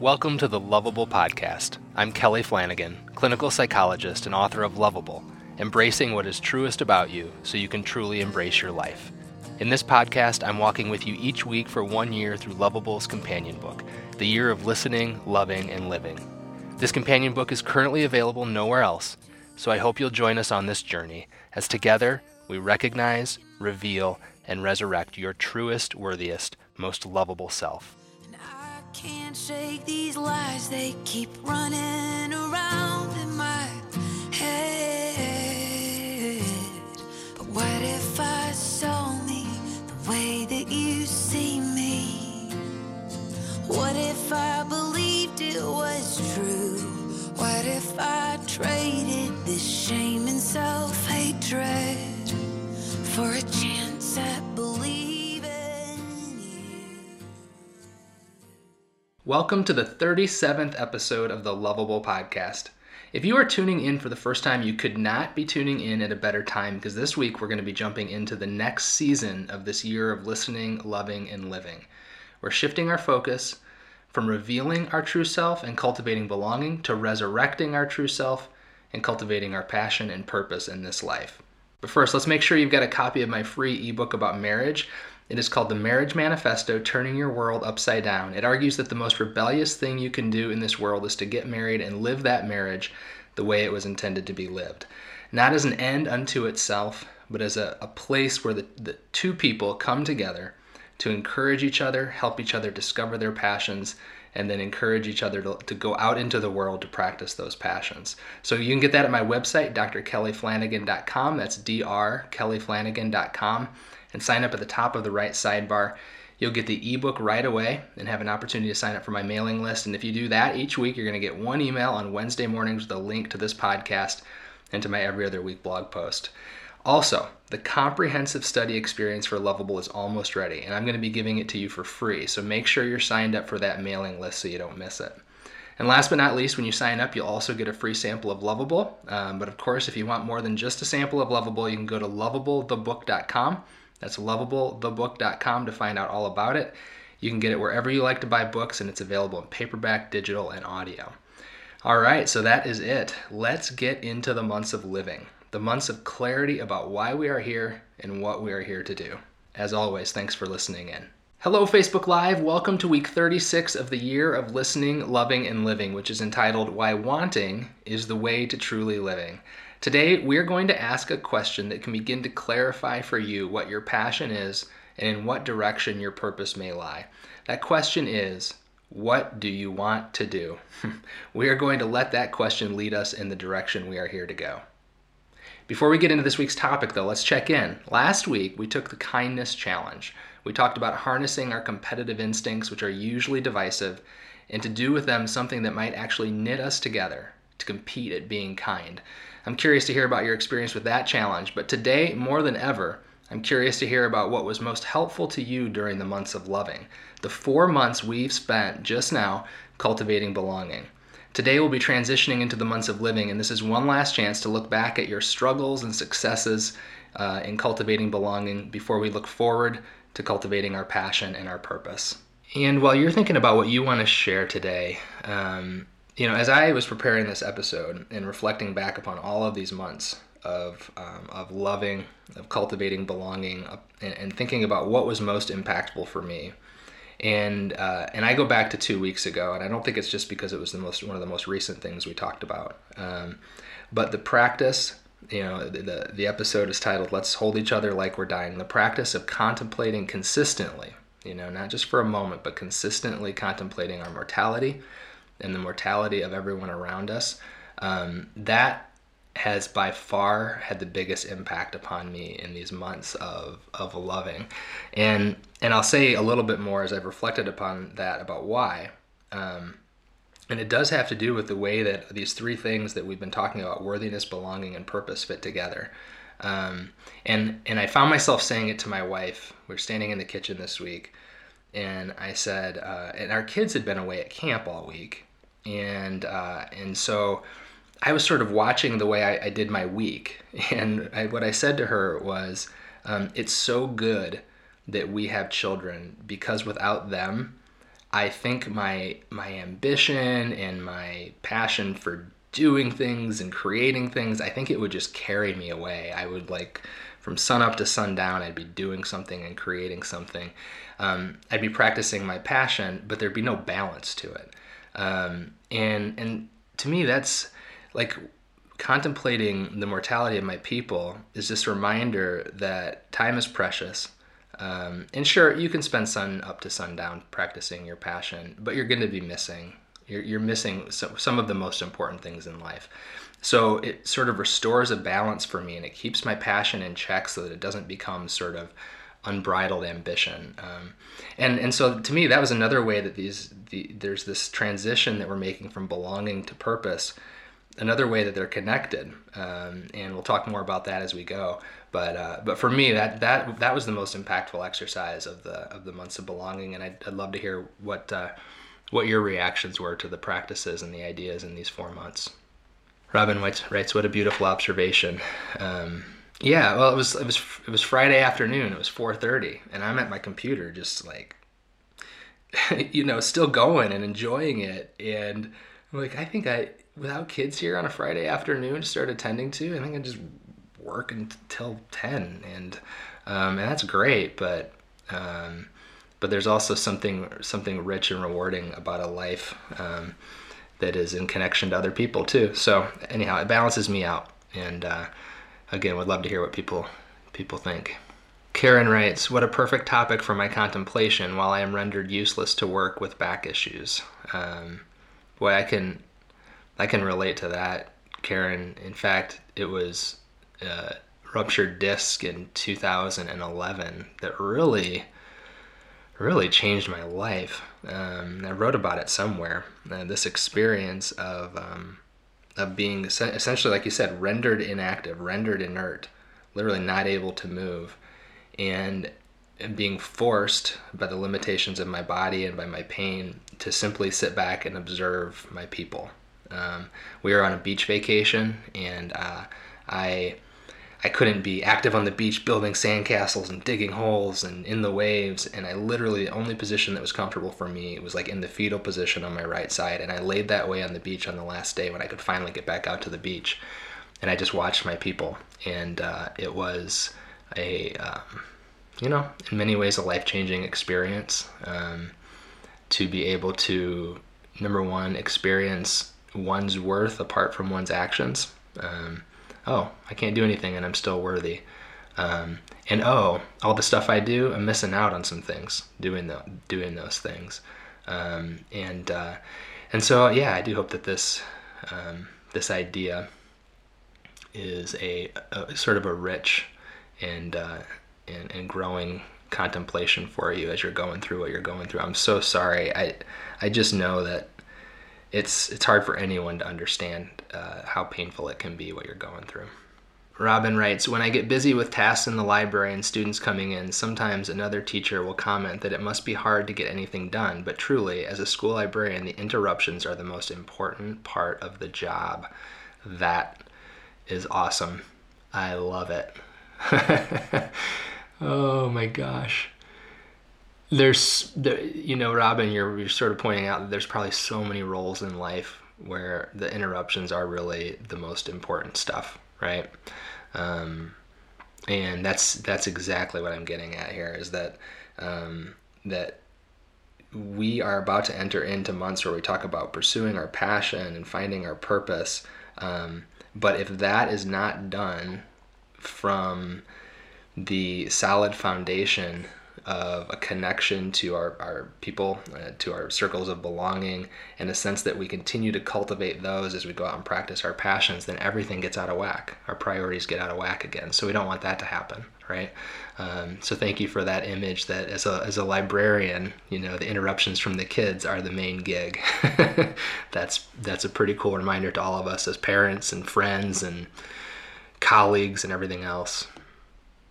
Welcome to the Lovable Podcast. I'm Kelly Flanagan, clinical psychologist and author of Lovable, embracing what is truest about you so you can truly embrace your life. In this podcast, I'm walking with you each week for one year through Lovable's companion book, The Year of Listening, Loving, and Living. This companion book is currently available nowhere else, so I hope you'll join us on this journey as together we recognize, reveal, and resurrect your truest, worthiest, most lovable self. Can't shake these lies, they keep running around in my head. But what if I saw me the way that you see me? What if I believed it was true? What if I traded this shame and self hatred for a chance at believing Welcome to the 37th episode of the Lovable Podcast. If you are tuning in for the first time, you could not be tuning in at a better time because this week we're going to be jumping into the next season of this year of listening, loving, and living. We're shifting our focus from revealing our true self and cultivating belonging to resurrecting our true self and cultivating our passion and purpose in this life. But first, let's make sure you've got a copy of my free ebook about marriage. It is called The Marriage Manifesto Turning Your World Upside Down. It argues that the most rebellious thing you can do in this world is to get married and live that marriage the way it was intended to be lived. Not as an end unto itself, but as a, a place where the, the two people come together to encourage each other, help each other discover their passions, and then encourage each other to, to go out into the world to practice those passions. So you can get that at my website, drkellyflanagan.com. That's drkellyflanagan.com. And sign up at the top of the right sidebar. You'll get the ebook right away and have an opportunity to sign up for my mailing list. And if you do that each week, you're going to get one email on Wednesday mornings with a link to this podcast and to my every other week blog post. Also, the comprehensive study experience for Lovable is almost ready, and I'm going to be giving it to you for free. So make sure you're signed up for that mailing list so you don't miss it. And last but not least, when you sign up, you'll also get a free sample of Lovable. Um, but of course, if you want more than just a sample of Lovable, you can go to lovableTheBook.com. That's lovableTheBook.com to find out all about it. You can get it wherever you like to buy books, and it's available in paperback, digital, and audio. All right, so that is it. Let's get into the months of living the months of clarity about why we are here and what we are here to do. As always, thanks for listening in. Hello, Facebook Live. Welcome to week 36 of the year of listening, loving, and living, which is entitled Why Wanting is the Way to Truly Living. Today, we're going to ask a question that can begin to clarify for you what your passion is and in what direction your purpose may lie. That question is, what do you want to do? we are going to let that question lead us in the direction we are here to go. Before we get into this week's topic, though, let's check in. Last week, we took the kindness challenge. We talked about harnessing our competitive instincts, which are usually divisive, and to do with them something that might actually knit us together to compete at being kind. I'm curious to hear about your experience with that challenge, but today, more than ever, I'm curious to hear about what was most helpful to you during the months of loving, the four months we've spent just now cultivating belonging. Today we'll be transitioning into the months of living, and this is one last chance to look back at your struggles and successes uh, in cultivating belonging before we look forward to cultivating our passion and our purpose. And while you're thinking about what you want to share today, um, you know, as I was preparing this episode and reflecting back upon all of these months of um, of loving, of cultivating belonging, uh, and, and thinking about what was most impactful for me, and uh, and I go back to two weeks ago, and I don't think it's just because it was the most one of the most recent things we talked about, um, but the practice. You know, the, the the episode is titled "Let's Hold Each Other Like We're Dying." The practice of contemplating consistently, you know, not just for a moment, but consistently contemplating our mortality and the mortality of everyone around us. Um, that has by far had the biggest impact upon me in these months of, of loving. And and I'll say a little bit more as I've reflected upon that about why. Um, and it does have to do with the way that these three things that we've been talking about worthiness, belonging, and purpose fit together. Um, and and I found myself saying it to my wife. We are standing in the kitchen this week, and I said, uh, and our kids had been away at camp all week, and uh, and so I was sort of watching the way I, I did my week, and I, what I said to her was, um, "It's so good that we have children because without them, I think my my ambition and my passion for doing things and creating things, I think it would just carry me away. I would like from sun up to sundown, I'd be doing something and creating something. Um, I'd be practicing my passion, but there'd be no balance to it. Um, and and to me, that's like contemplating the mortality of my people is this reminder that time is precious. Um, and sure, you can spend sun up to sundown practicing your passion, but you're going to be missing. You're, you're missing some, some of the most important things in life. So it sort of restores a balance for me and it keeps my passion in check so that it doesn't become sort of unbridled ambition. Um, and, and so to me, that was another way that these, the, there's this transition that we're making from belonging to purpose another way that they're connected, um, and we'll talk more about that as we go. But uh, but for me, that that that was the most impactful exercise of the of the months of belonging, and I'd, I'd love to hear what uh, what your reactions were to the practices and the ideas in these four months. Robin writes, writes "What a beautiful observation." Um, yeah, well, it was it was it was Friday afternoon. It was 4:30, and I'm at my computer, just like you know, still going and enjoying it, and I'm like, I think I without kids here on a Friday afternoon start attending to, I think I just work until ten, and um, and that's great. But um, but there's also something something rich and rewarding about a life um, that is in connection to other people too. So anyhow, it balances me out, and uh, again, would love to hear what people people think. Karen writes, What a perfect topic for my contemplation while I am rendered useless to work with back issues. Um, boy, I can I can relate to that, Karen. In fact, it was a ruptured disc in 2011 that really, really changed my life. Um, I wrote about it somewhere. Uh, this experience of um, of being essentially, like you said, rendered inactive, rendered inert, literally not able to move, and being forced by the limitations of my body and by my pain to simply sit back and observe my people. Um, we were on a beach vacation, and uh, I I couldn't be active on the beach building sandcastles and digging holes and in the waves. And I literally the only position that was comfortable for me was like in the fetal position on my right side. And I laid that way on the beach on the last day when I could finally get back out to the beach. And I just watched my people, and uh, it was a um, you know in many ways a life changing experience um, to be able to number one experience one's worth apart from one's actions. Um, oh, I can't do anything and I'm still worthy. Um, and oh, all the stuff I do, I'm missing out on some things doing the, doing those things. Um, and uh, and so yeah, I do hope that this um, this idea is a, a, sort of a rich and, uh, and and growing contemplation for you as you're going through what you're going through. I'm so sorry. I I just know that it's it's hard for anyone to understand uh, how painful it can be what you're going through. Robin writes, When I get busy with tasks in the library and students coming in, sometimes another teacher will comment that it must be hard to get anything done, but truly, as a school librarian, the interruptions are the most important part of the job. That is awesome. I love it. oh my gosh there's you know robin you're, you're sort of pointing out that there's probably so many roles in life where the interruptions are really the most important stuff right? Um, and that's that's exactly what i'm getting at here is that um, that we are about to enter into months where we talk about pursuing our passion and finding our purpose. Um, but if that is not done from the solid foundation of a connection to our, our people, uh, to our circles of belonging, and a sense that we continue to cultivate those as we go out and practice our passions, then everything gets out of whack. Our priorities get out of whack again. So we don't want that to happen, right? Um, so thank you for that image that as a, as a librarian, you know, the interruptions from the kids are the main gig. that's, that's a pretty cool reminder to all of us as parents and friends and colleagues and everything else.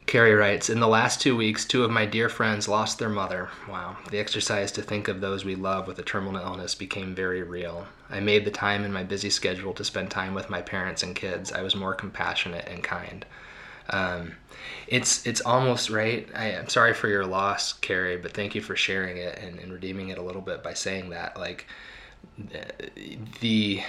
Carrie writes In the last two weeks, two of my dear friends lost their mother. Wow. The exercise to think of those we love with a terminal illness became very real. I made the time in my busy schedule to spend time with my parents and kids. I was more compassionate and kind. Um, it's it's almost right. I, am sorry for your loss, Carrie, but thank you for sharing it and, and redeeming it a little bit by saying that. Like the,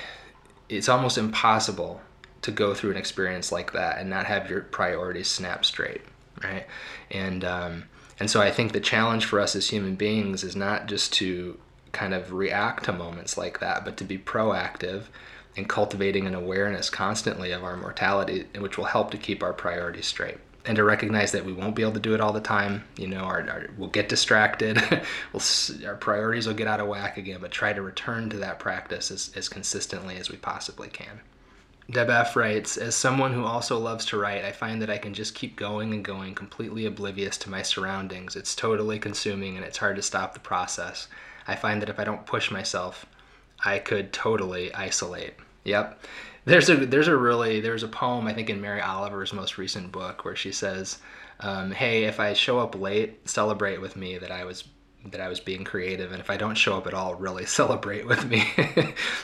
it's almost impossible to go through an experience like that and not have your priorities snap straight, right? And um, and so I think the challenge for us as human beings is not just to kind of react to moments like that, but to be proactive and cultivating an awareness constantly of our mortality, which will help to keep our priorities straight. And to recognize that we won't be able to do it all the time. You know, our, our we'll get distracted, we'll, our priorities will get out of whack again, but try to return to that practice as, as consistently as we possibly can. Deb writes, As someone who also loves to write, I find that I can just keep going and going, completely oblivious to my surroundings. It's totally consuming and it's hard to stop the process. I find that if I don't push myself, I could totally isolate. Yep. There's a there's a really there's a poem I think in Mary Oliver's most recent book where she says, um, "Hey, if I show up late, celebrate with me that I was that I was being creative, and if I don't show up at all, really celebrate with me."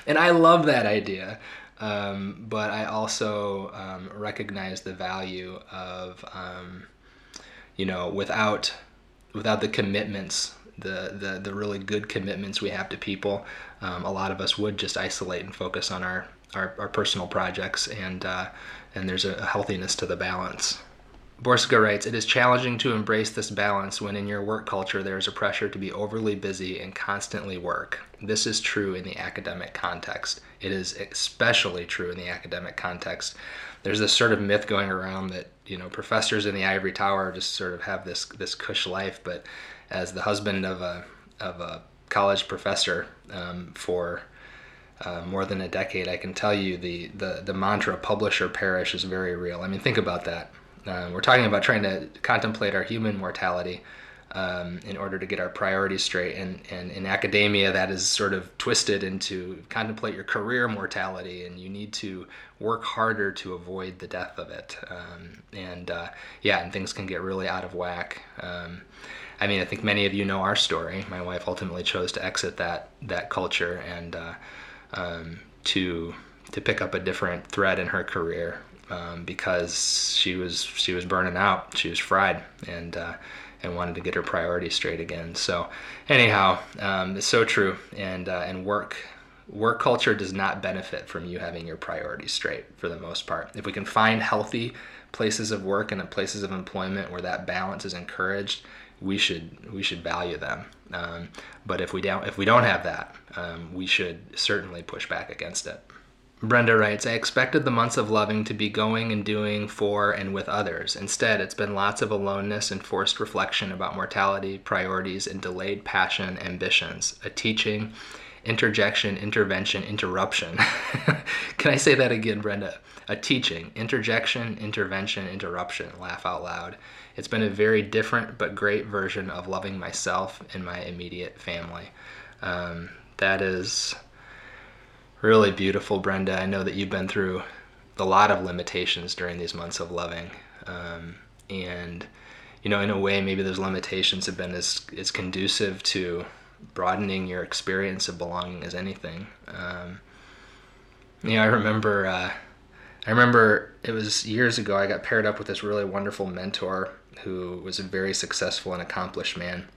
and I love that idea, um, but I also um, recognize the value of um, you know without without the commitments the, the, the really good commitments we have to people, um, a lot of us would just isolate and focus on our, our, our personal projects, and, uh, and there's a healthiness to the balance. Borska writes, It is challenging to embrace this balance when in your work culture there is a pressure to be overly busy and constantly work. This is true in the academic context. It is especially true in the academic context. There's this sort of myth going around that, you know, professors in the ivory tower just sort of have this this cush life, but as the husband of a of a college professor um, for uh, more than a decade, I can tell you the, the, the mantra publisher perish is very real. I mean, think about that. Um, we're talking about trying to contemplate our human mortality um, in order to get our priorities straight. And, and in academia, that is sort of twisted into contemplate your career mortality, and you need to work harder to avoid the death of it. Um, and uh, yeah, and things can get really out of whack. Um, I mean, I think many of you know our story. My wife ultimately chose to exit that that culture and uh, um, to to pick up a different thread in her career um, because she was she was burning out. She was fried and uh, and wanted to get her priorities straight again. So anyhow, um, it's so true. And uh, and work work culture does not benefit from you having your priorities straight for the most part. If we can find healthy places of work and places of employment where that balance is encouraged we should we should value them. Um, but if we don't if we don't have that, um, we should certainly push back against it. Brenda writes, I expected the months of loving to be going and doing for and with others. Instead, it's been lots of aloneness and forced reflection about mortality, priorities, and delayed passion, ambitions, a teaching, interjection, intervention, interruption. Can I say that again, Brenda? A teaching, interjection, intervention, interruption. Laugh out loud. It's been a very different but great version of loving myself and my immediate family. Um, that is really beautiful, Brenda. I know that you've been through a lot of limitations during these months of loving. Um, and, you know, in a way, maybe those limitations have been as, as conducive to broadening your experience of belonging as anything. Um, you know, I remember, uh, I remember it was years ago. I got paired up with this really wonderful mentor who was a very successful and accomplished man.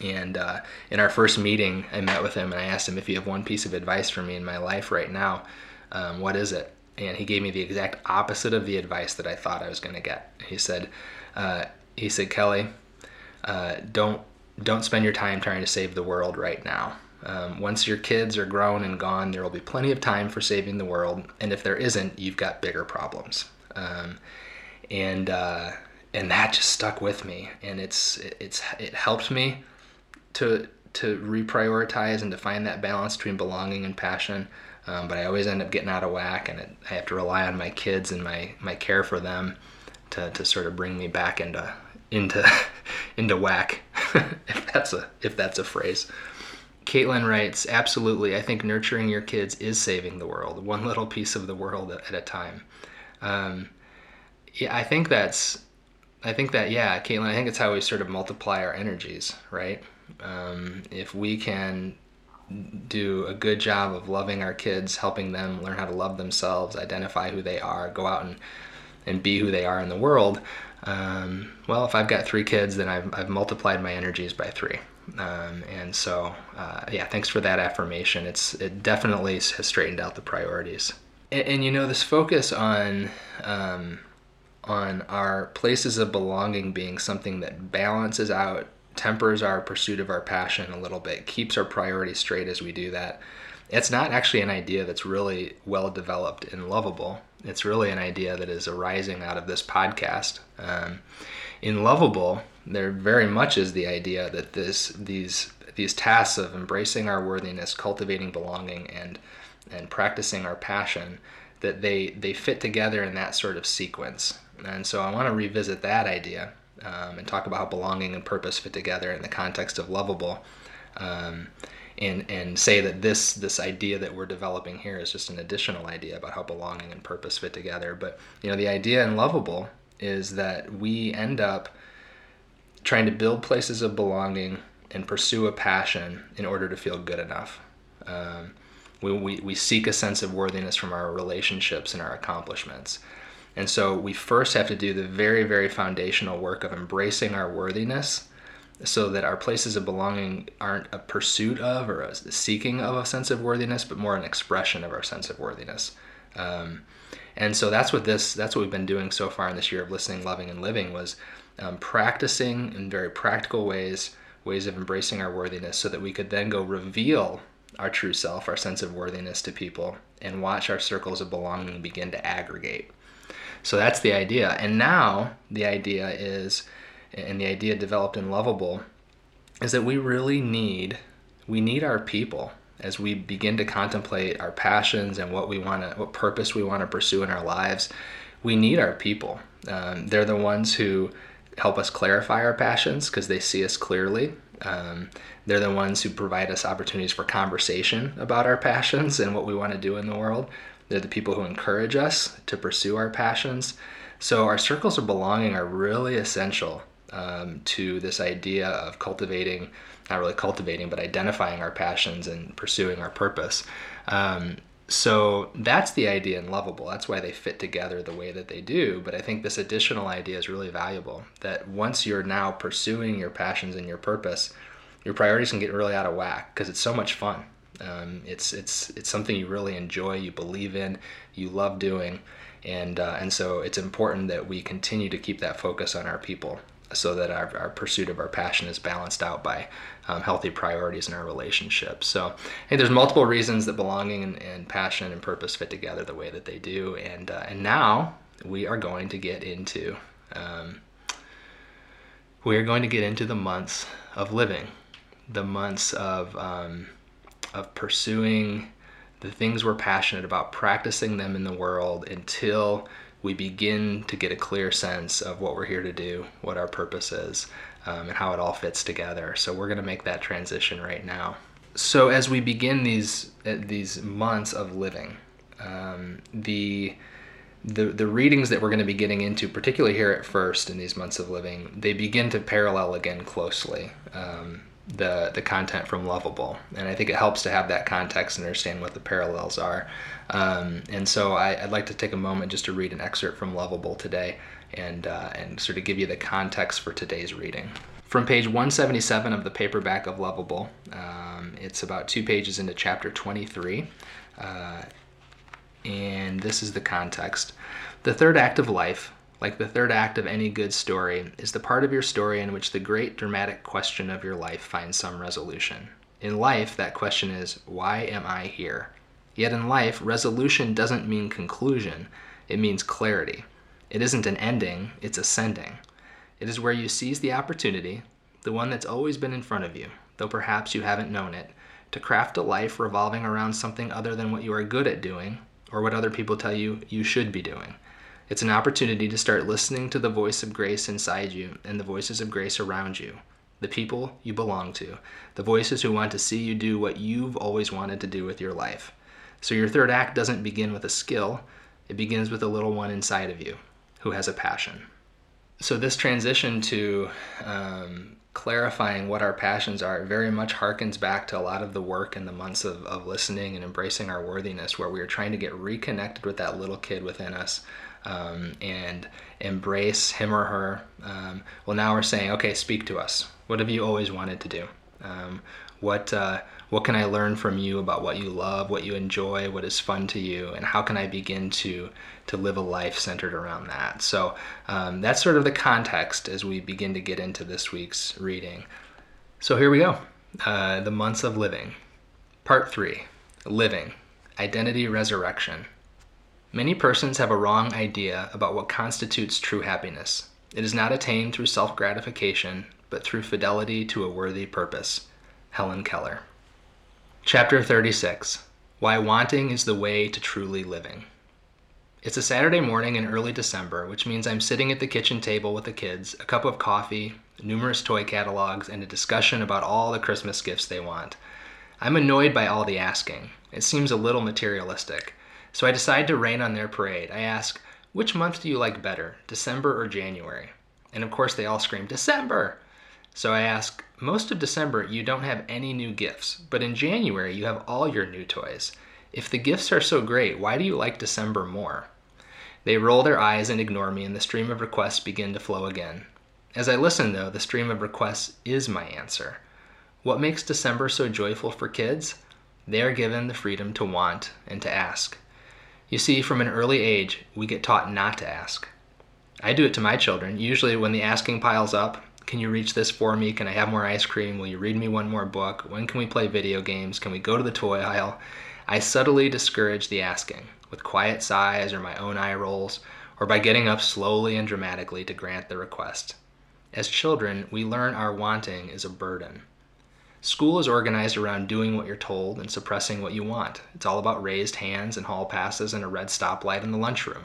And uh, in our first meeting, I met with him and I asked him if you have one piece of advice for me in my life right now, um, what is it? And he gave me the exact opposite of the advice that I thought I was going to get. He said, uh, he said, Kelly, uh, don't don't spend your time trying to save the world right now. Um, once your kids are grown and gone, there will be plenty of time for saving the world. And if there isn't, you've got bigger problems. Um, and uh, and that just stuck with me and it's it's it helped me to to reprioritize and to find that balance between belonging and passion um, but I always end up getting out of whack and it, I have to rely on my kids and my my care for them to, to sort of bring me back into into into whack if that's a if that's a phrase Caitlin writes, absolutely. I think nurturing your kids is saving the world, one little piece of the world at a time. Um, yeah, I think that's I think that yeah, Caitlin. I think it's how we sort of multiply our energies, right? Um, if we can do a good job of loving our kids, helping them learn how to love themselves, identify who they are, go out and and be who they are in the world, um, well, if I've got three kids, then I've, I've multiplied my energies by three. Um, and so, uh, yeah, thanks for that affirmation. It's it definitely has straightened out the priorities. And, and you know, this focus on um, on our places of belonging being something that balances out, tempers our pursuit of our passion a little bit, keeps our priorities straight as we do that. It's not actually an idea that's really well developed and lovable. It's really an idea that is arising out of this podcast. Um, in Lovable, there very much is the idea that this these these tasks of embracing our worthiness, cultivating belonging, and and practicing our passion that they they fit together in that sort of sequence. And so I want to revisit that idea um, and talk about how belonging and purpose fit together in the context of lovable. Um, and, and say that this this idea that we're developing here is just an additional idea about how belonging and purpose fit together. But you know, the idea in lovable is that we end up trying to build places of belonging and pursue a passion in order to feel good enough. Um, we, we, we seek a sense of worthiness from our relationships and our accomplishments. And so we first have to do the very, very foundational work of embracing our worthiness so that our places of belonging aren't a pursuit of or a seeking of a sense of worthiness, but more an expression of our sense of worthiness. Um, and so that's what this that's what we've been doing so far in this year of listening, loving, and living was um, practicing in very practical ways ways of embracing our worthiness, so that we could then go reveal our true self, our sense of worthiness to people, and watch our circles of belonging begin to aggregate. So that's the idea. And now the idea is, and the idea developed in Lovable, is that we really need we need our people as we begin to contemplate our passions and what we want to, what purpose we want to pursue in our lives, we need our people. Um, they're the ones who help us clarify our passions because they see us clearly. Um, they're the ones who provide us opportunities for conversation about our passions and what we want to do in the world. They're the people who encourage us to pursue our passions. So, our circles of belonging are really essential um, to this idea of cultivating not really cultivating, but identifying our passions and pursuing our purpose. Um, so that's the idea in Lovable. That's why they fit together the way that they do. But I think this additional idea is really valuable that once you're now pursuing your passions and your purpose, your priorities can get really out of whack because it's so much fun. Um, it's it's it's something you really enjoy, you believe in, you love doing, and uh, and so it's important that we continue to keep that focus on our people so that our, our pursuit of our passion is balanced out by um, healthy priorities in our relationship. So I think there's multiple reasons that belonging and, and, passion and purpose fit together the way that they do. And, uh, and now we are going to get into um, we are going to get into the months of living, the months of um, of pursuing the things we're passionate about, practicing them in the world until we begin to get a clear sense of what we're here to do, what our purpose is, um, and how it all fits together. So we're going to make that transition right now. So as we begin these uh, these months of living, um, the the, the readings that we're going to be getting into, particularly here at first in these months of living, they begin to parallel again closely. Um, the the content from Lovable, and I think it helps to have that context and understand what the parallels are. Um, and so I, would like to take a moment just to read an excerpt from Lovable today, and uh, and sort of give you the context for today's reading. From page 177 of the paperback of Lovable, um, it's about two pages into chapter 23, uh, and this is the context. The third act of life like the third act of any good story, is the part of your story in which the great dramatic question of your life finds some resolution. In life, that question is, Why am I here? Yet in life, resolution doesn't mean conclusion, it means clarity. It isn't an ending, it's ascending. It is where you seize the opportunity, the one that's always been in front of you, though perhaps you haven't known it, to craft a life revolving around something other than what you are good at doing or what other people tell you you should be doing. It's an opportunity to start listening to the voice of grace inside you and the voices of grace around you, the people you belong to, the voices who want to see you do what you've always wanted to do with your life. So your third act doesn't begin with a skill, it begins with a little one inside of you who has a passion. So this transition to um, clarifying what our passions are very much harkens back to a lot of the work in the months of, of listening and embracing our worthiness, where we are trying to get reconnected with that little kid within us um, and embrace him or her. Um, well, now we're saying, okay, speak to us. What have you always wanted to do? Um, what uh, what can I learn from you about what you love, what you enjoy, what is fun to you, and how can I begin to to live a life centered around that? So um, that's sort of the context as we begin to get into this week's reading. So here we go, uh, the months of living, part three, living, identity resurrection. Many persons have a wrong idea about what constitutes true happiness. It is not attained through self gratification, but through fidelity to a worthy purpose. Helen Keller. Chapter 36 Why Wanting is the Way to Truly Living. It's a Saturday morning in early December, which means I'm sitting at the kitchen table with the kids, a cup of coffee, numerous toy catalogs, and a discussion about all the Christmas gifts they want. I'm annoyed by all the asking. It seems a little materialistic. So I decide to rain on their parade. I ask, which month do you like better, December or January? And of course, they all scream, December! So I ask, most of December you don't have any new gifts, but in January you have all your new toys. If the gifts are so great, why do you like December more? They roll their eyes and ignore me, and the stream of requests begin to flow again. As I listen, though, the stream of requests is my answer. What makes December so joyful for kids? They are given the freedom to want and to ask. You see, from an early age, we get taught not to ask. I do it to my children. Usually, when the asking piles up, can you reach this for me? Can I have more ice cream? Will you read me one more book? When can we play video games? Can we go to the toy aisle? I subtly discourage the asking with quiet sighs or my own eye rolls, or by getting up slowly and dramatically to grant the request. As children, we learn our wanting is a burden. School is organized around doing what you're told and suppressing what you want. It's all about raised hands and hall passes and a red stoplight in the lunchroom.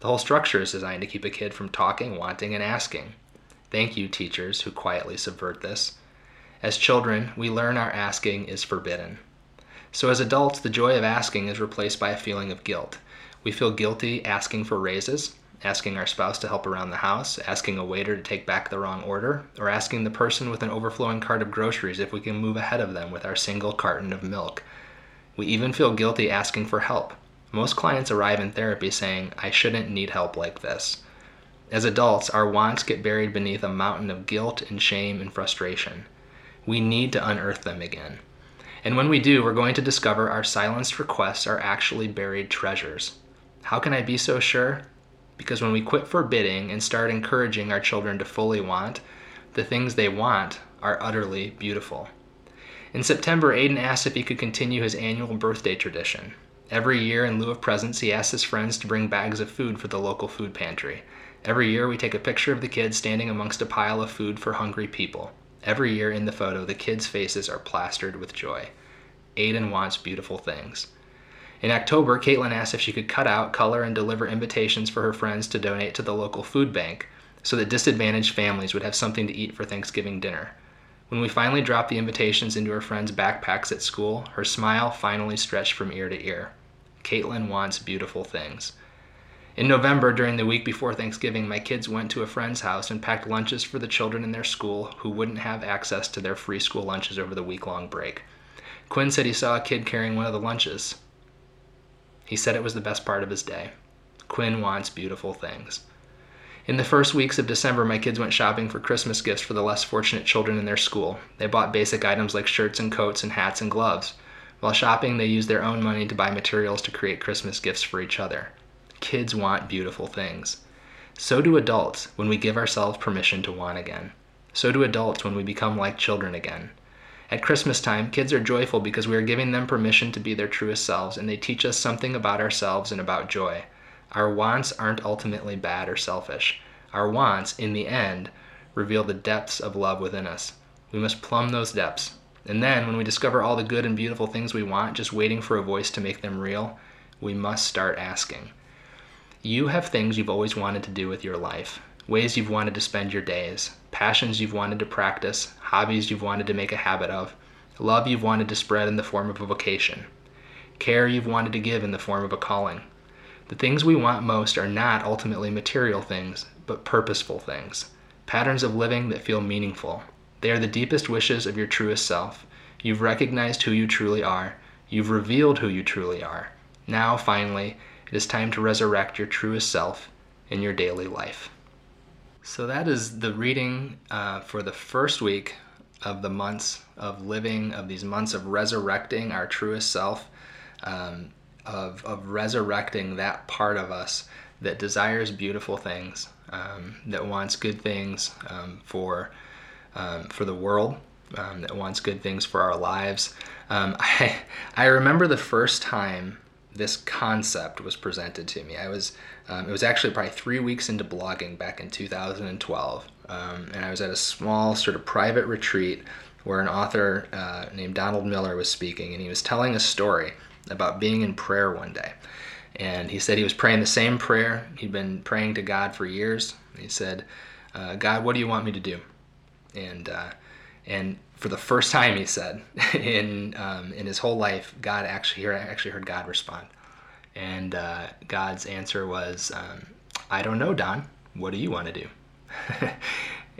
The whole structure is designed to keep a kid from talking, wanting, and asking. Thank you, teachers who quietly subvert this. As children, we learn our asking is forbidden. So, as adults, the joy of asking is replaced by a feeling of guilt. We feel guilty asking for raises, asking our spouse to help around the house, asking a waiter to take back the wrong order, or asking the person with an overflowing cart of groceries if we can move ahead of them with our single carton of milk. We even feel guilty asking for help. Most clients arrive in therapy saying, I shouldn't need help like this. As adults, our wants get buried beneath a mountain of guilt and shame and frustration. We need to unearth them again. And when we do, we're going to discover our silenced requests are actually buried treasures. How can I be so sure? Because when we quit forbidding and start encouraging our children to fully want, the things they want are utterly beautiful. In September, Aiden asked if he could continue his annual birthday tradition. Every year, in lieu of presents, he asks his friends to bring bags of food for the local food pantry. Every year, we take a picture of the kids standing amongst a pile of food for hungry people. Every year in the photo, the kids' faces are plastered with joy. Aiden wants beautiful things. In October, Caitlin asked if she could cut out, color, and deliver invitations for her friends to donate to the local food bank so that disadvantaged families would have something to eat for Thanksgiving dinner. When we finally dropped the invitations into her friends' backpacks at school, her smile finally stretched from ear to ear. Caitlin wants beautiful things. In November, during the week before Thanksgiving, my kids went to a friend's house and packed lunches for the children in their school who wouldn't have access to their free school lunches over the week long break. Quinn said he saw a kid carrying one of the lunches. He said it was the best part of his day. Quinn wants beautiful things. In the first weeks of December, my kids went shopping for Christmas gifts for the less fortunate children in their school. They bought basic items like shirts and coats and hats and gloves. While shopping, they used their own money to buy materials to create Christmas gifts for each other. Kids want beautiful things. So do adults when we give ourselves permission to want again. So do adults when we become like children again. At Christmas time, kids are joyful because we are giving them permission to be their truest selves, and they teach us something about ourselves and about joy. Our wants aren't ultimately bad or selfish. Our wants, in the end, reveal the depths of love within us. We must plumb those depths. And then, when we discover all the good and beautiful things we want, just waiting for a voice to make them real, we must start asking. You have things you've always wanted to do with your life, ways you've wanted to spend your days, passions you've wanted to practice, hobbies you've wanted to make a habit of, love you've wanted to spread in the form of a vocation, care you've wanted to give in the form of a calling. The things we want most are not ultimately material things, but purposeful things, patterns of living that feel meaningful. They are the deepest wishes of your truest self. You've recognized who you truly are. You've revealed who you truly are. Now, finally, it is time to resurrect your truest self in your daily life. So, that is the reading uh, for the first week of the months of living, of these months of resurrecting our truest self, um, of, of resurrecting that part of us that desires beautiful things, um, that wants good things um, for, um, for the world, um, that wants good things for our lives. Um, I, I remember the first time this concept was presented to me. I was, it was actually probably three weeks into blogging back in 2012. Um, and I was at a small sort of private retreat where an author uh, named Donald Miller was speaking, and he was telling a story about being in prayer one day. And he said he was praying the same prayer he'd been praying to God for years. He said, uh, "God, what do you want me to do?" And uh, and for the first time, he said in um, in his whole life, God actually here I actually heard God respond, and uh, God's answer was, um, "I don't know, Don. What do you want to do?"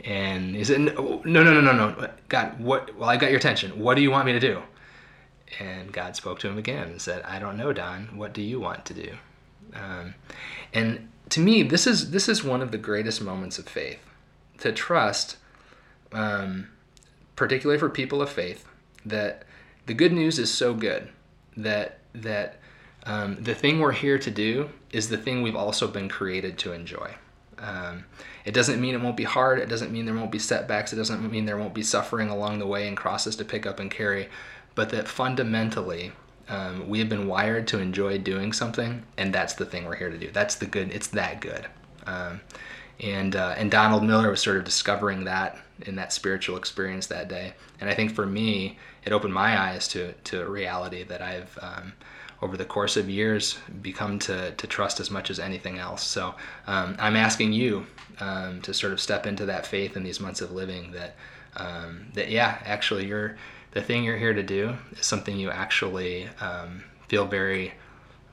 and he said, no, no, no, no, no. God, what? Well, I got your attention. What do you want me to do? And God spoke to him again and said, I don't know, Don. What do you want to do? Um, and to me, this is this is one of the greatest moments of faith. To trust, um, particularly for people of faith, that the good news is so good that that um, the thing we're here to do is the thing we've also been created to enjoy. Um, it doesn't mean it won't be hard. It doesn't mean there won't be setbacks. It doesn't mean there won't be suffering along the way and crosses to pick up and carry. But that fundamentally, um, we have been wired to enjoy doing something, and that's the thing we're here to do. That's the good. It's that good. Um, and uh, and Donald Miller was sort of discovering that in that spiritual experience that day. And I think for me, it opened my eyes to to a reality that I've um, over the course of years become to, to trust as much as anything else. So um, I'm asking you um, to sort of step into that faith in these months of living that um, that yeah, actually you're the thing you're here to do is something you actually um, feel very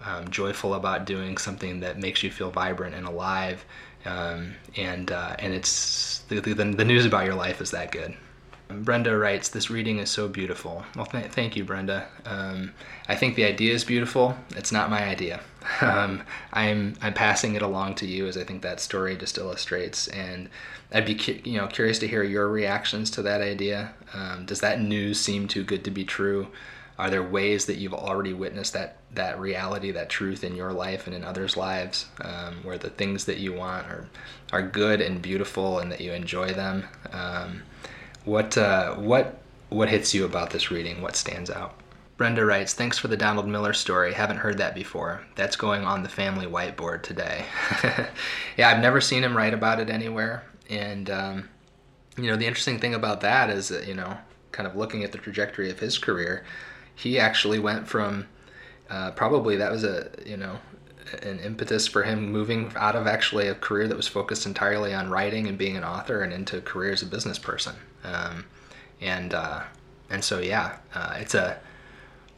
um, joyful about doing, something that makes you feel vibrant and alive. Um, and uh, and it's the, the, the news about your life is that good. Brenda writes, This reading is so beautiful. Well, th- thank you, Brenda. Um, I think the idea is beautiful. It's not my idea. Um, I'm, I'm passing it along to you as I think that story just illustrates. And I'd be cu- you know, curious to hear your reactions to that idea. Um, does that news seem too good to be true? Are there ways that you've already witnessed that, that reality, that truth in your life and in others' lives, um, where the things that you want are, are good and beautiful and that you enjoy them? Um, what uh, what what hits you about this reading? What stands out? Brenda writes, Thanks for the Donald Miller story. Haven't heard that before. That's going on the family whiteboard today. yeah, I've never seen him write about it anywhere. And, um, you know, the interesting thing about that is that, you know, kind of looking at the trajectory of his career, he actually went from uh, probably that was a, you know, an impetus for him moving out of actually a career that was focused entirely on writing and being an author and into a career as a business person. Um, and uh, and so yeah, uh, it's a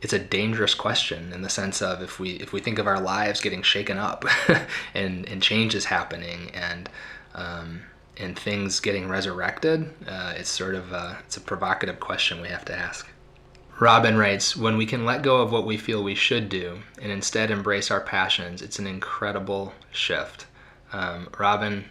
it's a dangerous question in the sense of if we if we think of our lives getting shaken up and and change is happening and um, and things getting resurrected, uh, it's sort of a, it's a provocative question we have to ask. Robin writes, when we can let go of what we feel we should do and instead embrace our passions, it's an incredible shift. Um, Robin,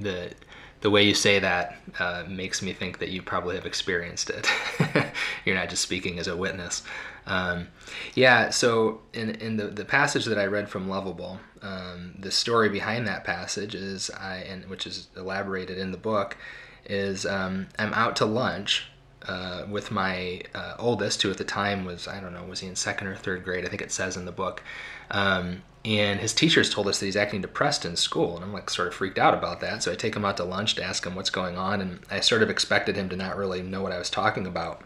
the the way you say that uh, makes me think that you probably have experienced it. You're not just speaking as a witness. Um, yeah, so in, in the, the passage that I read from Lovable, um, the story behind that passage is, I, and which is elaborated in the book, is um, I'm out to lunch uh, with my uh, oldest, who at the time was, I don't know, was he in second or third grade? I think it says in the book. Um, and his teachers told us that he's acting depressed in school. And i'm like sort of freaked out about that. So i take him out to lunch to ask him what's going on. And i sort of expected him to not really know what i was talking about.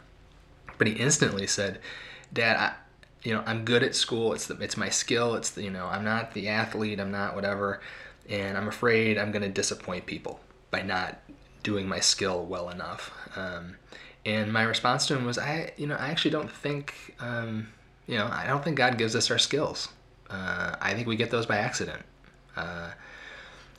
But he instantly said dad I, you know i'm good at school. It's the, it's my skill. It's the, you know i'm not the athlete. I'm not whatever. And i'm afraid i'm going to disappoint people by not doing my skill well enough. Um, and my response to him was i you know i actually don't think um, you know i don't think god gives us our skills uh, I think we get those by accident. Uh,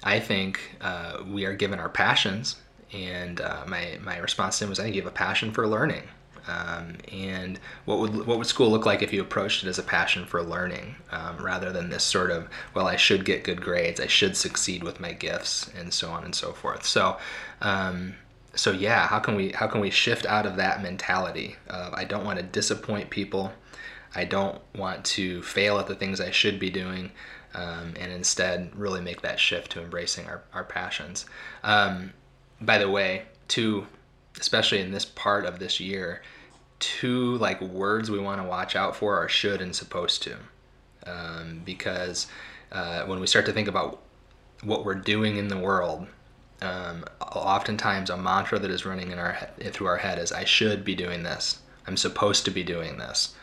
I think uh, we are given our passions, and uh, my my response to him was, I think you have a passion for learning. Um, and what would what would school look like if you approached it as a passion for learning um, rather than this sort of well I should get good grades I should succeed with my gifts and so on and so forth so um, so yeah how can we how can we shift out of that mentality of I don't want to disappoint people. I don't want to fail at the things I should be doing um, and instead really make that shift to embracing our, our passions. Um, by the way two especially in this part of this year two like words we want to watch out for are should and supposed to. Um, because uh, when we start to think about what we're doing in the world um, oftentimes a mantra that is running in our through our head is i should be doing this i'm supposed to be doing this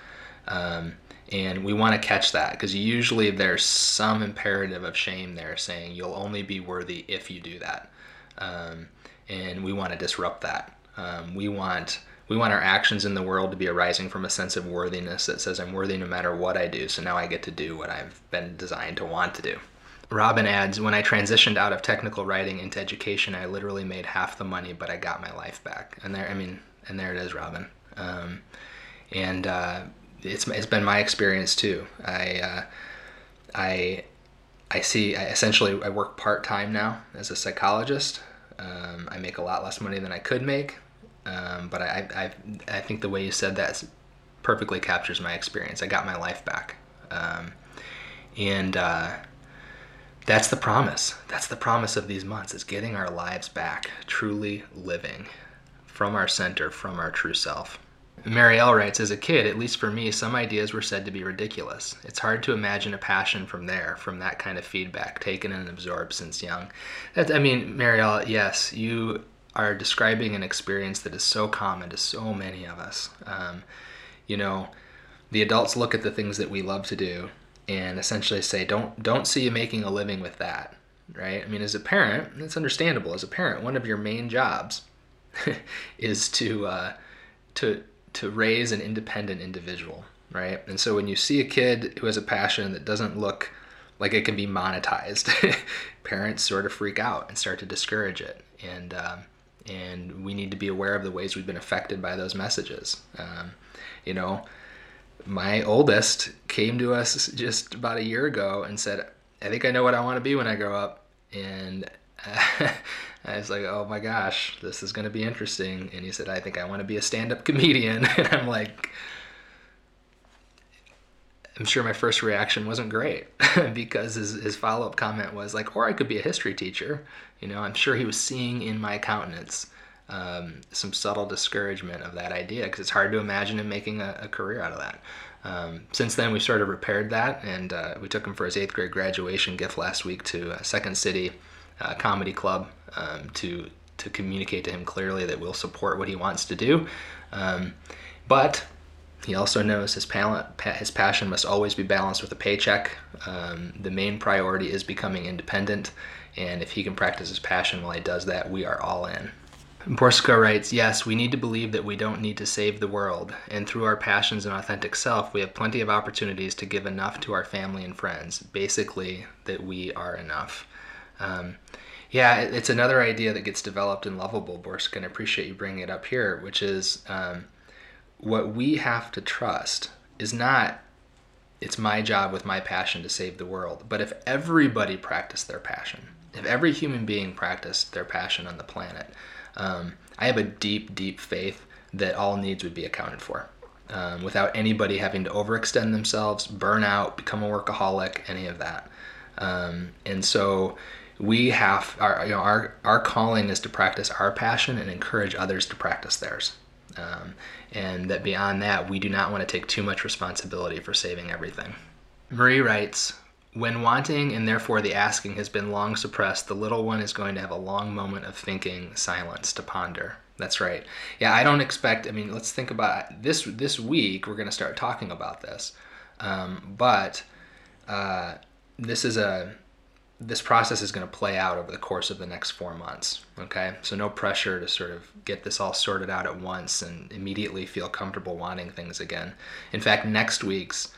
um, and we want to catch that because usually there's some imperative of shame there saying you'll only be worthy if you do that um, and we want to disrupt that um, we want we want our actions in the world to be arising from a sense of worthiness that says I'm worthy no matter what I do. So now I get to do what I've been designed to want to do. Robin adds, when I transitioned out of technical writing into education, I literally made half the money, but I got my life back. And there, I mean, and there it is, Robin. Um, and uh, it's it's been my experience too. I uh, I I see. I essentially, I work part time now as a psychologist. Um, I make a lot less money than I could make, um, but I, I, I think the way you said that perfectly captures my experience. I got my life back. Um, and uh, that's the promise. That's the promise of these months is getting our lives back, truly living from our center, from our true self. Marielle writes, as a kid, at least for me, some ideas were said to be ridiculous. It's hard to imagine a passion from there, from that kind of feedback taken and absorbed since young. I mean, Marielle, yes, you are describing an experience that is so common to so many of us. Um, you know, the adults look at the things that we love to do and essentially say, "Don't don't see you making a living with that." Right? I mean, as a parent, it's understandable. As a parent, one of your main jobs is to uh, to to raise an independent individual, right? And so when you see a kid who has a passion that doesn't look like it can be monetized, parents sort of freak out and start to discourage it. And um, and we need to be aware of the ways we've been affected by those messages. Um, you know, my oldest came to us just about a year ago and said, "I think I know what I want to be when I grow up," and I was like, "Oh my gosh, this is going to be interesting." And he said, "I think I want to be a stand-up comedian," and I'm like. I'm sure my first reaction wasn't great because his, his follow up comment was like, or I could be a history teacher. You know, I'm sure he was seeing in my countenance um, some subtle discouragement of that idea because it's hard to imagine him making a, a career out of that. Um, since then, we sort of repaired that, and uh, we took him for his eighth grade graduation gift last week to Second City uh, Comedy Club um, to to communicate to him clearly that we'll support what he wants to do. Um, but he also knows his, his passion must always be balanced with a paycheck. Um, the main priority is becoming independent, and if he can practice his passion while he does that, we are all in. Borska writes, Yes, we need to believe that we don't need to save the world, and through our passions and authentic self, we have plenty of opportunities to give enough to our family and friends. Basically, that we are enough. Um, yeah, it's another idea that gets developed in Loveable, Borska, and I appreciate you bringing it up here, which is um, what we have to trust is not it's my job with my passion to save the world. But if everybody practiced their passion, if every human being practiced their passion on the planet, um, I have a deep, deep faith that all needs would be accounted for. Um, without anybody having to overextend themselves, burn out, become a workaholic, any of that. Um, and so we have our, you know, our our calling is to practice our passion and encourage others to practice theirs. Um, and that beyond that, we do not want to take too much responsibility for saving everything. Marie writes, when wanting and therefore the asking has been long suppressed, the little one is going to have a long moment of thinking, silence to ponder. That's right. Yeah, I don't expect. I mean, let's think about this. This week, we're going to start talking about this, um, but uh, this is a this process is going to play out over the course of the next four months. Okay, so no pressure to sort of get this all sorted out at once and immediately feel comfortable wanting things again. In fact, next week's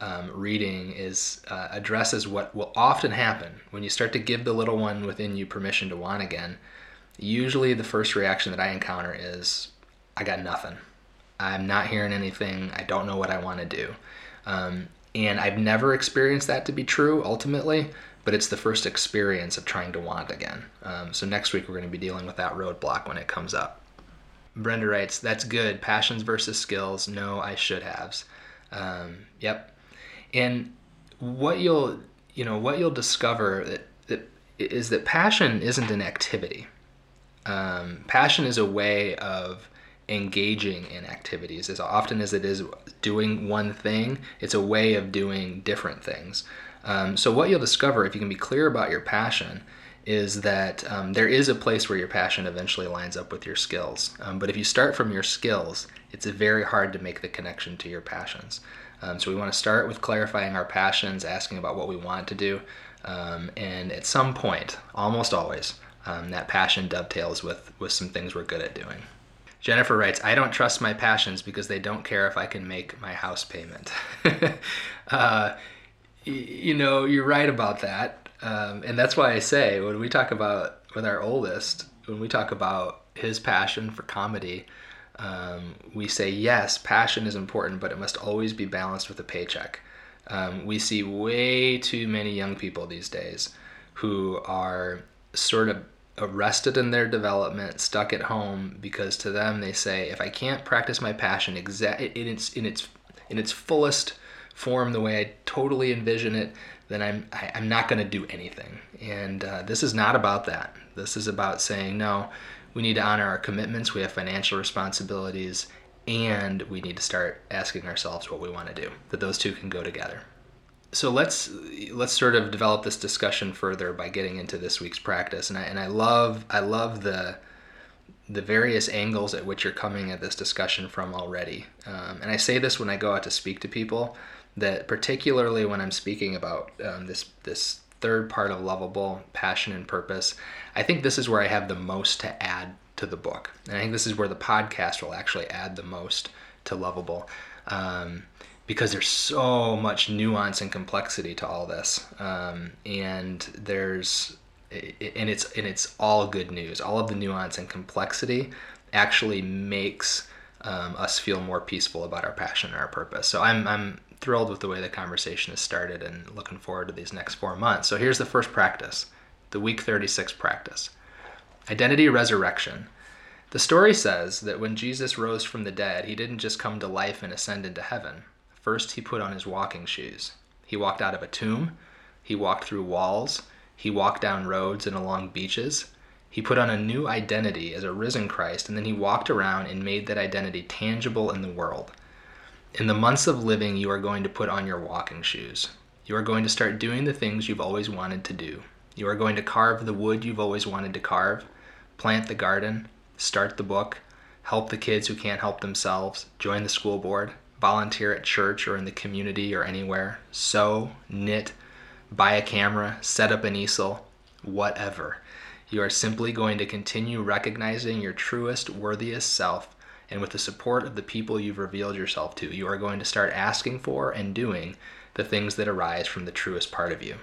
um, reading is uh, addresses what will often happen when you start to give the little one within you permission to want again. usually the first reaction that I encounter is, I got nothing. I'm not hearing anything. I don't know what I want to do. Um, and I've never experienced that to be true ultimately, but it's the first experience of trying to want again. Um, so next week we're going to be dealing with that roadblock when it comes up. Brenda writes, "That's good. Passions versus skills. No, I should haves." Um, yep. And what you'll you know what you'll discover that, that is that passion isn't an activity. Um, passion is a way of engaging in activities. As often as it is doing one thing, it's a way of doing different things. Um, so, what you'll discover if you can be clear about your passion is that um, there is a place where your passion eventually lines up with your skills. Um, but if you start from your skills, it's very hard to make the connection to your passions. Um, so, we want to start with clarifying our passions, asking about what we want to do. Um, and at some point, almost always, um, that passion dovetails with, with some things we're good at doing. Jennifer writes, I don't trust my passions because they don't care if I can make my house payment. uh, you know, you're right about that. Um, and that's why I say when we talk about with our oldest, when we talk about his passion for comedy, um, we say, yes, passion is important, but it must always be balanced with a paycheck. Um, we see way too many young people these days who are sort of arrested in their development, stuck at home because to them they say, if I can't practice my passion exact in its in its in its fullest form, the way I totally envision it, then I'm I, am i am not going to do anything. And uh, this is not about that. This is about saying no. We need to honor our commitments. We have financial responsibilities, and we need to start asking ourselves what we want to do. That those two can go together so let's let's sort of develop this discussion further by getting into this week's practice and I, and I love I love the the various angles at which you're coming at this discussion from already um, and I say this when I go out to speak to people that particularly when I'm speaking about um, this this third part of loveable passion and purpose I think this is where I have the most to add to the book and I think this is where the podcast will actually add the most to loveable um, because there's so much nuance and complexity to all this, um, and there's and it's and it's all good news. All of the nuance and complexity actually makes um, us feel more peaceful about our passion and our purpose. So I'm I'm thrilled with the way the conversation has started and looking forward to these next four months. So here's the first practice, the week 36 practice. Identity resurrection. The story says that when Jesus rose from the dead, he didn't just come to life and ascend into heaven. First, he put on his walking shoes. He walked out of a tomb. He walked through walls. He walked down roads and along beaches. He put on a new identity as a risen Christ, and then he walked around and made that identity tangible in the world. In the months of living, you are going to put on your walking shoes. You are going to start doing the things you've always wanted to do. You are going to carve the wood you've always wanted to carve, plant the garden, start the book, help the kids who can't help themselves, join the school board, volunteer at church or in the community or anywhere, sew, knit, buy a camera, set up an easel, whatever. You are simply going to continue recognizing your truest, worthiest self, and with the support of the people you've revealed yourself to, you are going to start asking for and doing the things that arise from the truest part of you.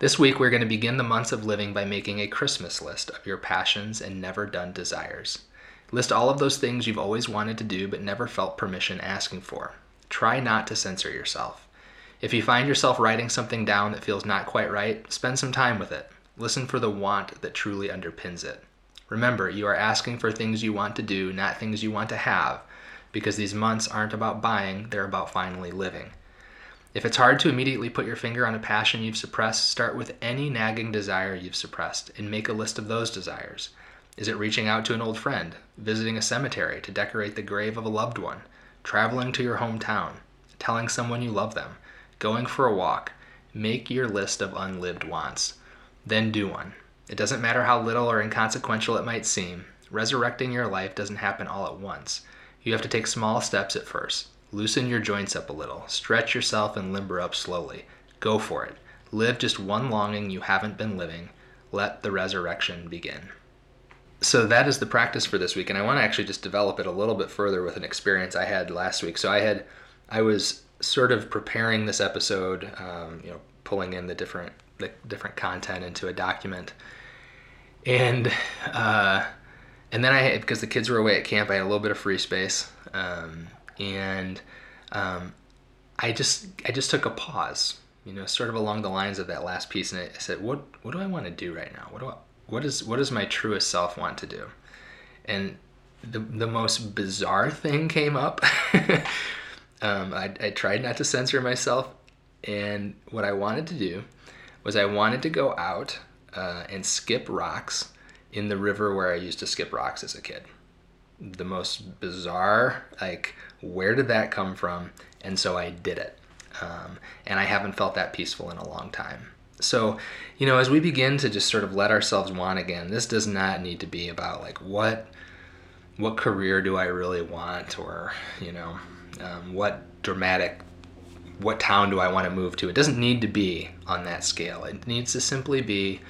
This week, we're going to begin the months of living by making a Christmas list of your passions and never done desires. List all of those things you've always wanted to do but never felt permission asking for. Try not to censor yourself. If you find yourself writing something down that feels not quite right, spend some time with it. Listen for the want that truly underpins it. Remember, you are asking for things you want to do, not things you want to have, because these months aren't about buying, they're about finally living. If it's hard to immediately put your finger on a passion you've suppressed, start with any nagging desire you've suppressed and make a list of those desires. Is it reaching out to an old friend, visiting a cemetery to decorate the grave of a loved one, traveling to your hometown, telling someone you love them, going for a walk? Make your list of unlived wants. Then do one. It doesn't matter how little or inconsequential it might seem. Resurrecting your life doesn't happen all at once. You have to take small steps at first. Loosen your joints up a little, stretch yourself and limber up slowly. Go for it. Live just one longing you haven't been living. Let the resurrection begin so that is the practice for this week and i want to actually just develop it a little bit further with an experience i had last week so i had i was sort of preparing this episode um, you know pulling in the different the different content into a document and uh, and then I because the kids were away at camp, I had a little bit of free space, um, and um, I just I just took a pause, you know, sort of along the lines of that last piece, and I said, what what do I want to do right now? What do I, what is what does my truest self want to do? And the the most bizarre thing came up. um, I, I tried not to censor myself, and what I wanted to do was I wanted to go out uh, and skip rocks in the river where I used to skip rocks as a kid. The most bizarre, like, where did that come from? And so I did it. Um, and I haven't felt that peaceful in a long time. So, you know, as we begin to just sort of let ourselves want again, this does not need to be about like what what career do I really want, or you know, um, what dramatic, what town do I want to move to? It doesn't need to be on that scale. It needs to simply be,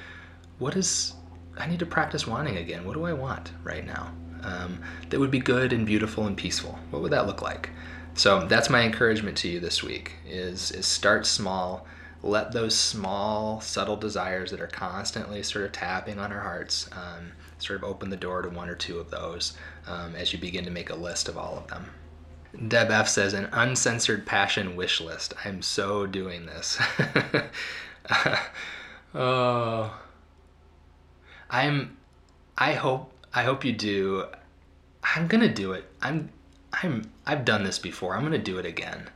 what is I need to practice wanting again. What do I want right now? Um, that would be good and beautiful and peaceful. What would that look like? So that's my encouragement to you this week: is is start small. Let those small, subtle desires that are constantly sort of tapping on our hearts um, sort of open the door to one or two of those um, as you begin to make a list of all of them. Deb F says, an uncensored passion wish list. I'm so doing this. oh. I'm I hope I hope you do. I'm gonna do it. I'm I'm I've done this before. I'm gonna do it again.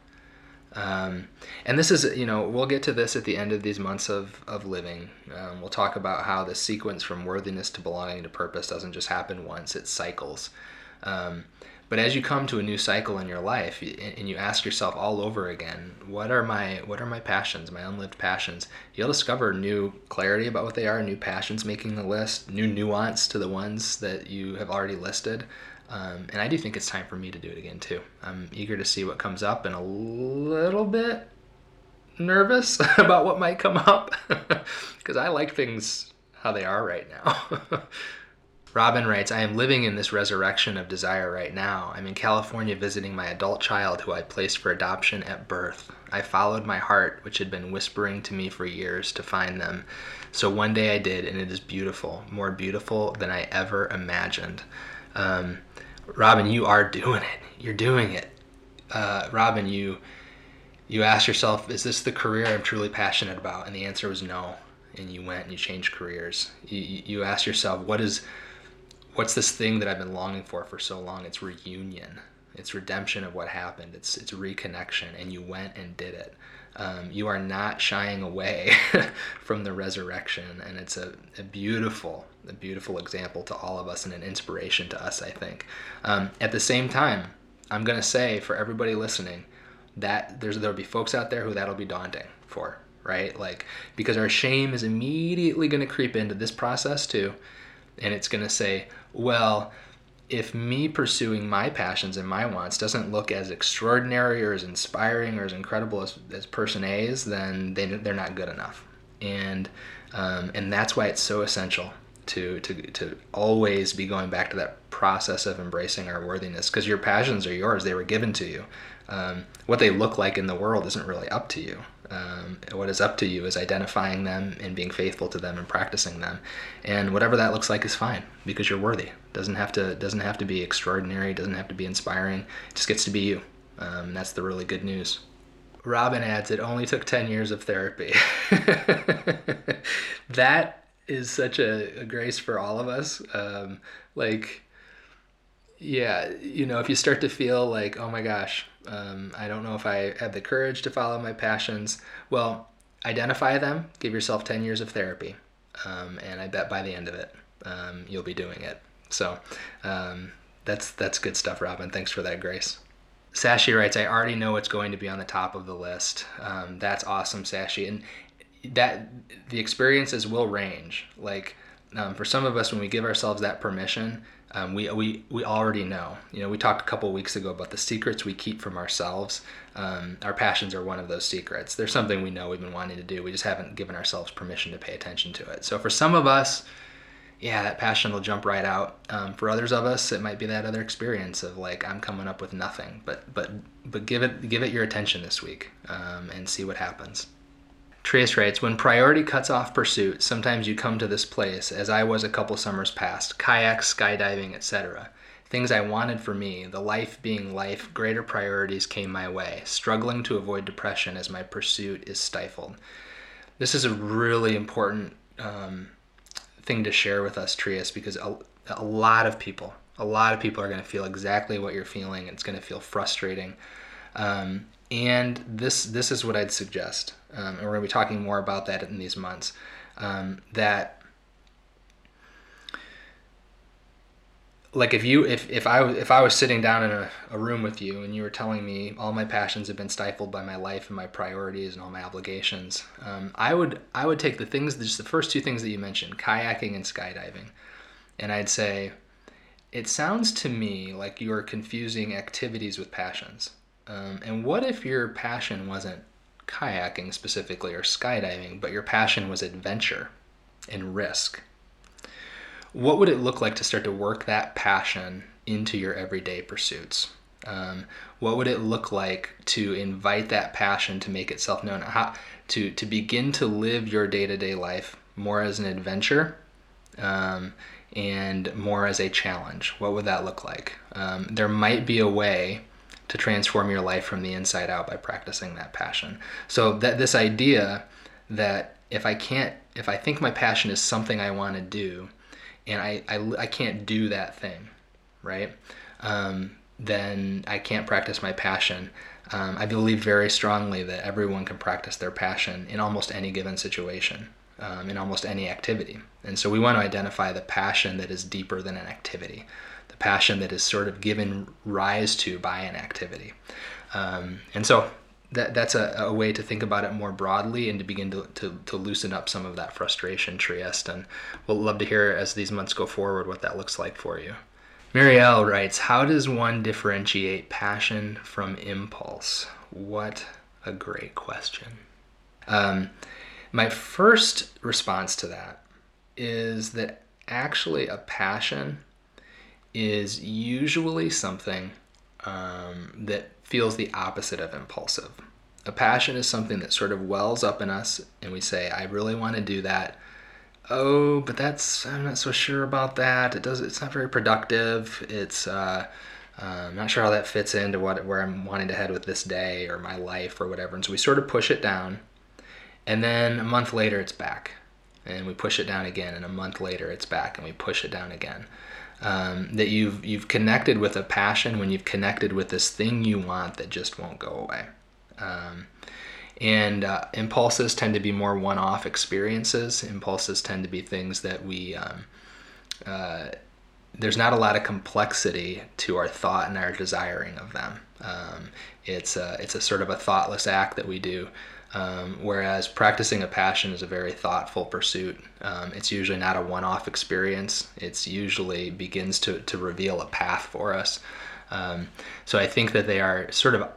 Um, and this is, you know, we'll get to this at the end of these months of, of living. Um, we'll talk about how the sequence from worthiness to belonging to purpose doesn't just happen once, it cycles. Um, but as you come to a new cycle in your life and you ask yourself all over again, what are my what are my passions, my unlived passions? You'll discover new clarity about what they are, new passions making the list, new nuance to the ones that you have already listed. Um, and I do think it's time for me to do it again too. I'm eager to see what comes up and a little bit nervous about what might come up because I like things how they are right now. Robin writes, I am living in this resurrection of desire right now. I'm in California visiting my adult child who I placed for adoption at birth. I followed my heart, which had been whispering to me for years, to find them. So one day I did, and it is beautiful, more beautiful than I ever imagined. Um, Robin, you are doing it. You're doing it. Uh, Robin, you you asked yourself, is this the career I'm truly passionate about? And the answer was no. And you went and you changed careers. You, you asked yourself, what is what's this thing that I've been longing for for so long? It's reunion. It's redemption of what happened. It's it's reconnection, and you went and did it. Um, you are not shying away from the resurrection, and it's a, a, beautiful, a beautiful example to all of us and an inspiration to us. I think. Um, at the same time, I'm gonna say for everybody listening that there's there'll be folks out there who that'll be daunting for, right? Like because our shame is immediately gonna creep into this process too and it's to say, well, if me pursuing my passions and my wants doesn't look as extraordinary or as inspiring or as incredible as, as person A's, then they, they're not good enough. And, um, and that's why it's so essential to, to, to always be going back to that process of embracing our worthiness because your passions are yours, they were given to you. Um, what they look like in the world isn't really up to you. Um, what is up to you is identifying them and being faithful to them and practicing them, and whatever that looks like is fine because you're worthy. doesn't have to doesn't have to be extraordinary. Doesn't have to be inspiring. It just gets to be you. Um, that's the really good news. Robin adds, it only took 10 years of therapy. that is such a, a, grace for all of us. Um, like, yeah, you know, if you start to feel like, oh my gosh, um, I don't know if I have the courage to follow my passions. Well, identify them, give yourself 10 years of therapy, um, and I bet by the end of it, um, you'll be doing it. So um, that's, that's good stuff, Robin. Thanks for that, Grace. Sashi writes, I already know what's going to be on the top of the list. Um, that's awesome, Sashi. And that the experiences will range. Like um, for some of us, when we give ourselves that permission, um, we, we, we already know. You know, we talked a couple weeks ago about the secrets we keep from ourselves. Um, our passions are one of those secrets. There's something we know we've been wanting to do. We just haven't given ourselves permission to pay attention to it. So for some of us, yeah, that passion will jump right out. Um, for others of us, it might be that other experience of like I'm coming up with nothing. But but but give it give it your attention this week um, and see what happens. Trias writes, when priority cuts off pursuit, sometimes you come to this place, as I was a couple summers past, kayak, skydiving, etc. Things I wanted for me, the life being life, greater priorities came my way, struggling to avoid depression as my pursuit is stifled. This is a really important um, thing to share with us, Trias, because a, a lot of people, a lot of people are going to feel exactly what you're feeling. It's going to feel frustrating. Um, and this this is what I'd suggest, um, and we're going to be talking more about that in these months. Um, that like if you if, if I if I was sitting down in a, a room with you and you were telling me all my passions have been stifled by my life and my priorities and all my obligations, um, I would I would take the things just the first two things that you mentioned, kayaking and skydiving, and I'd say, it sounds to me like you are confusing activities with passions. Um, and what if your passion wasn't kayaking specifically or skydiving, but your passion was adventure and risk? What would it look like to start to work that passion into your everyday pursuits? Um, what would it look like to invite that passion to make itself known? How, to, to begin to live your day to day life more as an adventure um, and more as a challenge? What would that look like? Um, there might be a way to transform your life from the inside out by practicing that passion. So that this idea that if I can't, if I think my passion is something I want to do, and I, I, I can't do that thing, right? Um, then I can't practice my passion. Um, I believe very strongly that everyone can practice their passion in almost any given situation, um, in almost any activity. And so we want to identify the passion that is deeper than an activity passion that is sort of given rise to by an activity. Um, and so that, that's a, a, way to think about it more broadly and to begin to, to, to loosen up some of that frustration, Trieste. And we'll love to hear as these months go forward what that looks like for you. Marielle writes, How does one differentiate passion from impulse? What a great question. Um, my first response to that is that actually a passion is usually something um, that feels the opposite of impulsive. A passion is something that sort of wells up in us, and we say, "I really want to do that." Oh, but that's I'm not so sure about that. It does. It's not very productive. It's uh, I'm not sure how that fits into what where I'm wanting to head with this day or my life or whatever. And so we sort of push it down, and then a month later it's back, and we push it down again, and a month later it's back, and we push it down again um, that you've you've connected with a passion when you've connected with this thing you want that just won't go away. Um, and uh, impulses tend to be more one-off experiences. Impulses tend to be things that we um, uh, there's not a lot of complexity to our thought and our desiring of them. Um, it's a, it's a sort of a thoughtless act that we do. Um, whereas practicing a passion is a very thoughtful pursuit. Um, it's usually not a one off experience, it's usually begins to, to reveal a path for us. Um, so I think that they are sort of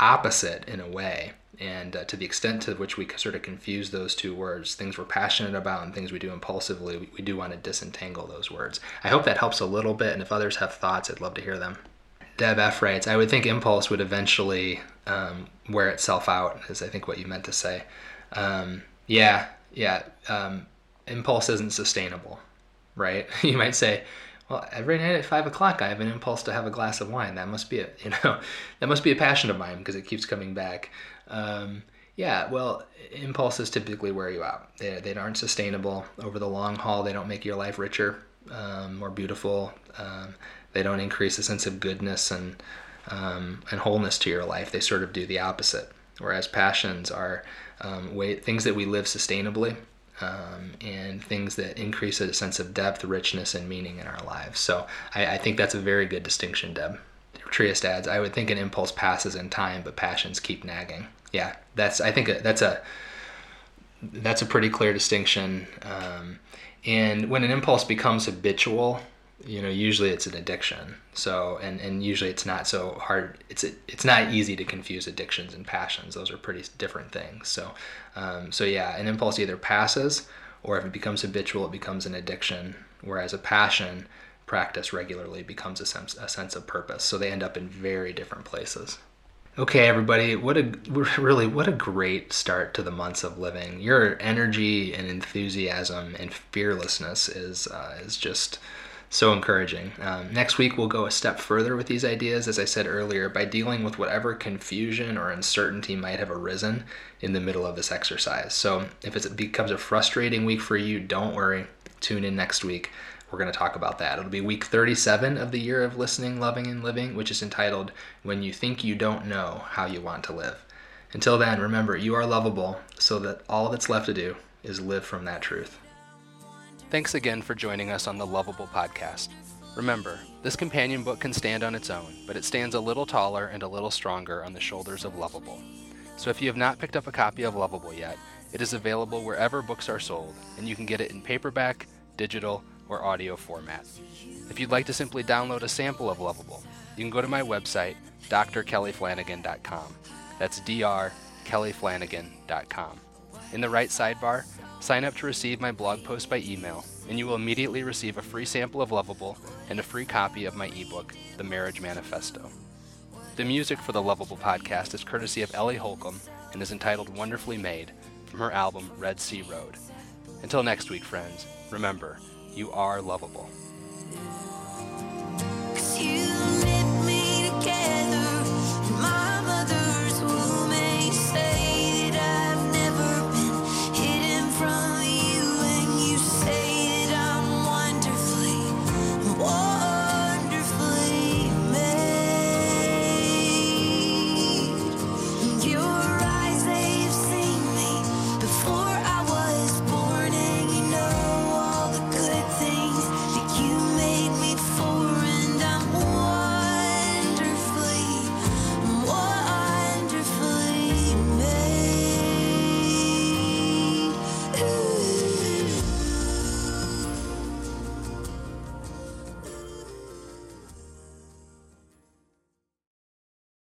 opposite in a way. And uh, to the extent to which we sort of confuse those two words, things we're passionate about and things we do impulsively, we, we do want to disentangle those words. I hope that helps a little bit. And if others have thoughts, I'd love to hear them. Deb F writes, I would think impulse would eventually um, wear itself out, is I think what you meant to say. Um, yeah, yeah. Um, impulse isn't sustainable, right? you might say, well, every night at five o'clock, I have an impulse to have a glass of wine. That must be a, you know, that must be a passion of mine because it keeps coming back. Um, yeah, well, impulses typically wear you out. They, they aren't sustainable over the long haul. They don't make your life richer, um, more beautiful. Um, they don't increase a sense of goodness and um, and wholeness to your life. They sort of do the opposite. Whereas passions are um, way, things that we live sustainably um, and things that increase a sense of depth, richness, and meaning in our lives. So I, I think that's a very good distinction, Deb. Triest adds, I would think an impulse passes in time, but passions keep nagging. Yeah, that's I think that's a that's a pretty clear distinction. Um, and when an impulse becomes habitual, you know usually it's an addiction. So and and usually it's not so hard it's it's not easy to confuse addictions and passions. Those are pretty different things. So um, so yeah an impulse either passes or if it becomes habitual it becomes an addiction. Whereas a passion practice regularly becomes a sense a sense of purpose. So they end up in very different places. Okay, everybody, what a really what a great start to the months of living. Your energy and enthusiasm and fearlessness is uh, is just so encouraging. Um, next week, we'll go a step further with these ideas, as I said earlier, by dealing with whatever confusion or uncertainty might have arisen in the middle of this exercise. So, if it becomes a frustrating week for you, don't worry. Tune in next week. We're going to talk about that. It'll be week 37 of the year of listening, loving, and living, which is entitled When You Think You Don't Know How You Want to Live. Until then, remember, you are lovable, so that all that's left to do is live from that truth. Thanks again for joining us on the Loveable Podcast. Remember, this companion book can stand on its own, but it stands a little taller and a little stronger on the shoulders of Loveable. So if you have not picked up a copy of Loveable yet, it is available wherever books are sold, and you can get it in paperback, digital, or audio format. If you'd like to simply download a sample of Loveable, you can go to my website, drkellyflanagan.com. That's drkellyflanagan.com. In the right sidebar, Sign up to receive my blog post by email, and you will immediately receive a free sample of Loveable and a free copy of my ebook, The Marriage Manifesto. The music for the Loveable podcast is courtesy of Ellie Holcomb and is entitled Wonderfully Made from her album Red Sea Road. Until next week, friends, remember, you are lovable.